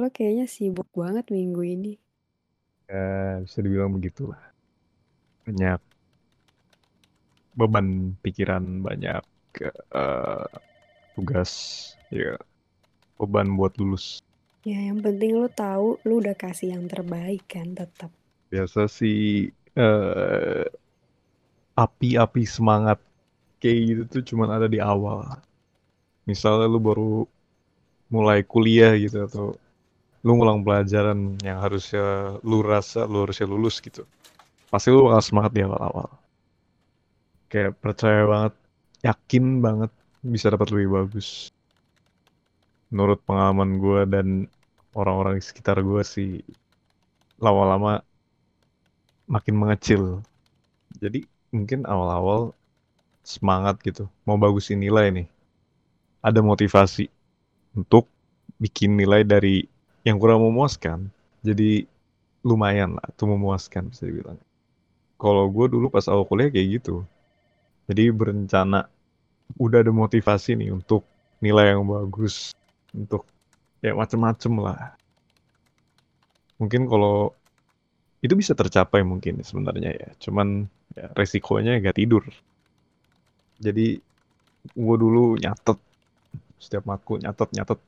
Lo kayaknya sibuk banget minggu ini. Ya, bisa dibilang begitulah. Banyak beban pikiran, banyak uh, tugas, ya beban buat lulus. Ya, yang penting lo tahu lo udah kasih yang terbaik kan tetap. Biasa sih uh, api-api semangat kayak gitu tuh cuman ada di awal. Misalnya lu baru mulai kuliah gitu atau lu ngulang pelajaran yang harusnya lu rasa lu harusnya lulus gitu. Pasti lu bakal semangat di awal-awal. Kayak percaya banget yakin banget bisa dapat lebih bagus. Menurut pengalaman gue dan orang-orang di sekitar gue sih lama-lama makin mengecil. Jadi mungkin awal-awal semangat gitu mau bagusin nilai nih. Ada motivasi untuk bikin nilai dari yang kurang memuaskan jadi lumayan lah tuh memuaskan bisa dibilang. Kalau gue dulu pas awal kuliah kayak gitu. Jadi berencana udah ada motivasi nih untuk nilai yang bagus untuk ya macem-macem lah. Mungkin kalau itu bisa tercapai mungkin sebenarnya ya cuman ya, resikonya gak tidur. Jadi gue dulu nyatet setiap matkul nyatet nyatet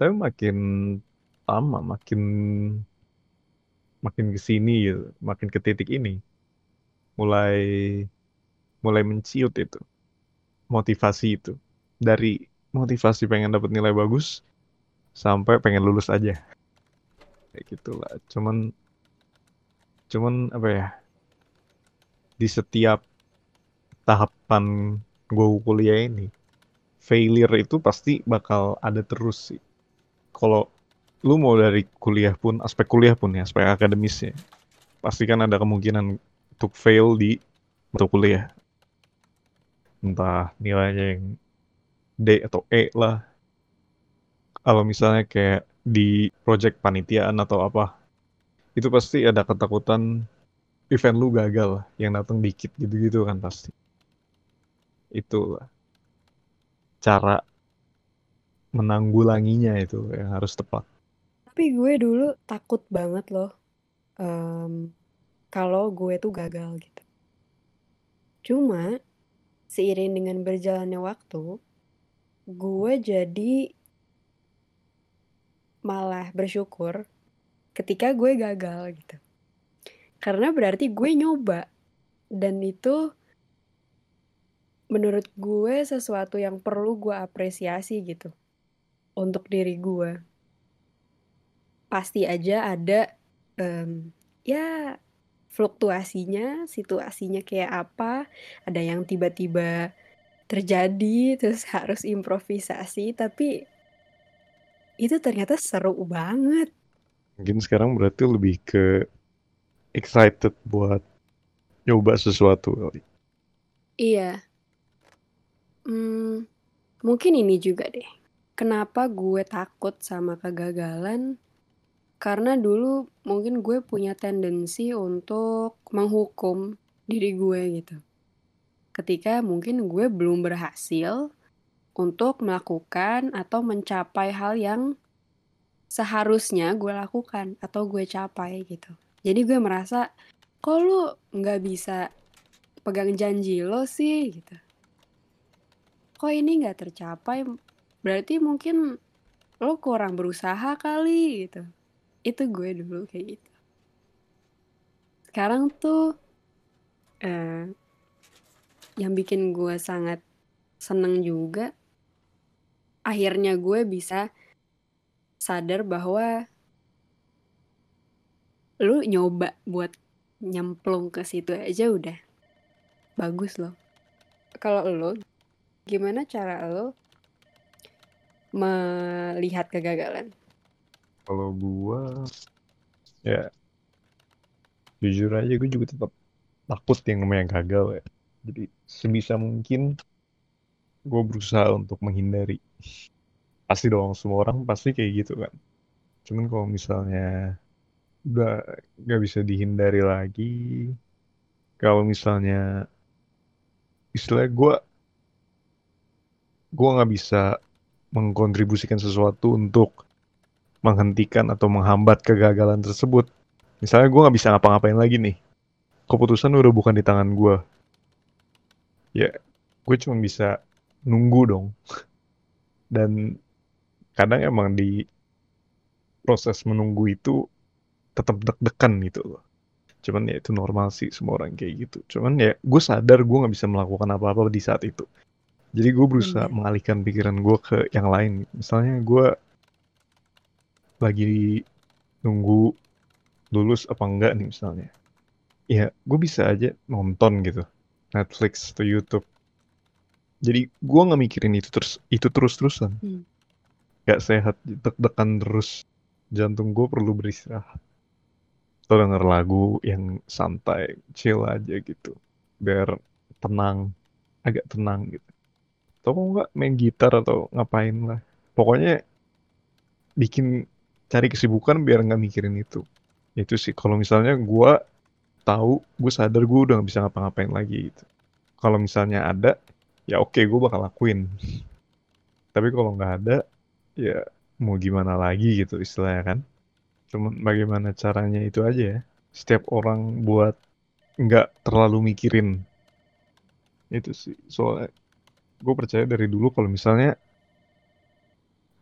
tapi makin lama makin makin ke sini gitu, makin ke titik ini mulai mulai menciut itu motivasi itu. Dari motivasi pengen dapat nilai bagus sampai pengen lulus aja. Kayak gitulah. Cuman cuman apa ya di setiap tahapan gue kuliah ini failure itu pasti bakal ada terus sih kalau lu mau dari kuliah pun aspek kuliah pun ya aspek akademisnya pasti kan ada kemungkinan untuk fail di mata kuliah. Entah nilainya yang D atau E lah. Kalau misalnya kayak di project panitiaan atau apa itu pasti ada ketakutan event lu gagal yang datang dikit gitu-gitu kan pasti. Itulah cara menanggulanginya itu yang harus tepat. Tapi gue dulu takut banget loh um, kalau gue tuh gagal gitu. Cuma seiring dengan berjalannya waktu, gue jadi malah bersyukur ketika gue gagal gitu. Karena berarti gue nyoba dan itu menurut gue sesuatu yang perlu gue apresiasi gitu untuk diri gue. Pasti aja ada um, ya fluktuasinya, situasinya kayak apa, ada yang tiba-tiba terjadi terus harus improvisasi, tapi itu ternyata seru banget. Mungkin sekarang berarti lebih ke excited buat nyoba sesuatu kali. Iya. Hmm, mungkin ini juga deh Kenapa gue takut sama kegagalan? Karena dulu mungkin gue punya tendensi untuk menghukum diri gue gitu. Ketika mungkin gue belum berhasil untuk melakukan atau mencapai hal yang seharusnya gue lakukan atau gue capai gitu. Jadi gue merasa, kok lu nggak bisa pegang janji lo sih gitu. Kok ini nggak tercapai berarti mungkin lo kurang berusaha kali gitu. Itu gue dulu kayak gitu. Sekarang tuh eh, yang bikin gue sangat seneng juga akhirnya gue bisa sadar bahwa lu nyoba buat nyemplung ke situ aja udah. Bagus loh. Kalau lo gimana cara lo melihat kegagalan? Kalau gua ya jujur aja gue juga tetap takut yang namanya gagal ya. Jadi sebisa mungkin gue berusaha untuk menghindari. Pasti dong semua orang pasti kayak gitu kan. Cuman kalau misalnya udah nggak bisa dihindari lagi, kalau misalnya istilah gue gue nggak bisa mengkontribusikan sesuatu untuk menghentikan atau menghambat kegagalan tersebut. Misalnya gue nggak bisa ngapa-ngapain lagi nih. Keputusan udah bukan di tangan gue. Ya, gue cuma bisa nunggu dong. Dan kadang emang di proses menunggu itu tetap deg-degan gitu loh. Cuman ya itu normal sih semua orang kayak gitu. Cuman ya gue sadar gue nggak bisa melakukan apa-apa di saat itu. Jadi gue berusaha Bener. mengalihkan pikiran gue ke yang lain. Misalnya gue lagi nunggu lulus apa enggak nih misalnya. Ya gue bisa aja nonton gitu. Netflix atau YouTube. Jadi gue nggak mikirin itu terus itu terus-terusan. Hmm. Gak sehat, deg-degan terus. Jantung gue perlu beristirahat. Atau denger lagu yang santai, chill aja gitu. Biar tenang, agak tenang gitu. Atau mau nggak main gitar atau ngapain lah. Pokoknya bikin cari kesibukan biar nggak mikirin itu. Itu sih kalau misalnya gue tahu, gue sadar gue udah nggak bisa ngapa-ngapain lagi gitu. Kalau misalnya ada, ya oke gue bakal lakuin. Tapi kalau nggak ada, ya mau gimana lagi gitu istilahnya kan. Cuman bagaimana caranya itu aja ya. Setiap orang buat nggak terlalu mikirin. Itu sih. Soalnya gue percaya dari dulu kalau misalnya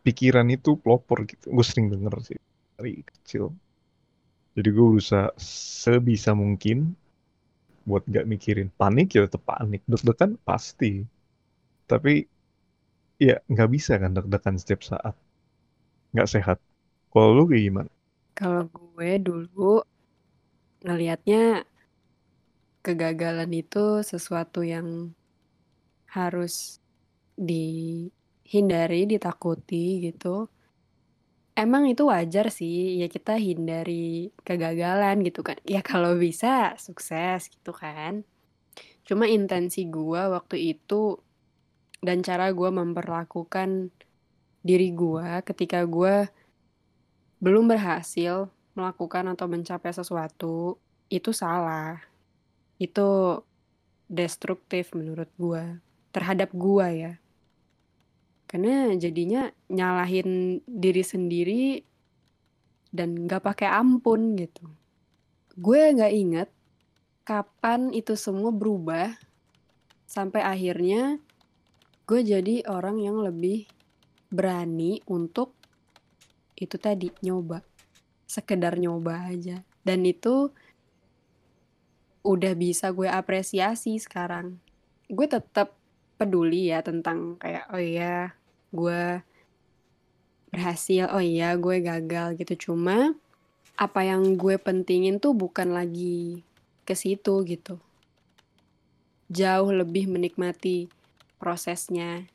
pikiran itu pelopor gitu. Gue sering denger sih dari kecil. Jadi gue berusaha sebisa mungkin buat gak mikirin panik ya tetap panik. Deg-degan pasti. Tapi ya nggak bisa kan deg-degan setiap saat. Nggak sehat. Kalau lu kayak gimana? Kalau gue dulu ngelihatnya kegagalan itu sesuatu yang harus dihindari, ditakuti gitu. Emang itu wajar sih, ya kita hindari kegagalan gitu kan. Ya kalau bisa sukses gitu kan. Cuma intensi gue waktu itu dan cara gue memperlakukan diri gue ketika gue belum berhasil melakukan atau mencapai sesuatu itu salah. Itu destruktif menurut gue terhadap gue ya. Karena jadinya nyalahin diri sendiri dan gak pakai ampun gitu. Gue gak inget kapan itu semua berubah sampai akhirnya gue jadi orang yang lebih berani untuk itu tadi nyoba sekedar nyoba aja dan itu udah bisa gue apresiasi sekarang gue tetap peduli ya tentang kayak oh iya gue berhasil oh iya gue gagal gitu. Cuma apa yang gue pentingin tuh bukan lagi ke situ gitu. Jauh lebih menikmati prosesnya.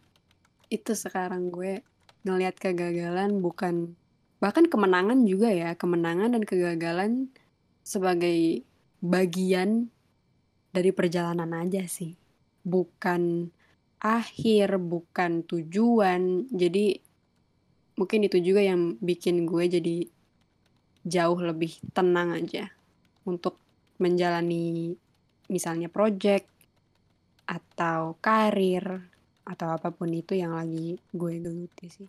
Itu sekarang gue ngelihat kegagalan bukan bahkan kemenangan juga ya. Kemenangan dan kegagalan sebagai bagian dari perjalanan aja sih. Bukan akhir bukan tujuan. Jadi mungkin itu juga yang bikin gue jadi jauh lebih tenang aja untuk menjalani misalnya project atau karir atau apa pun itu yang lagi gue geluti sih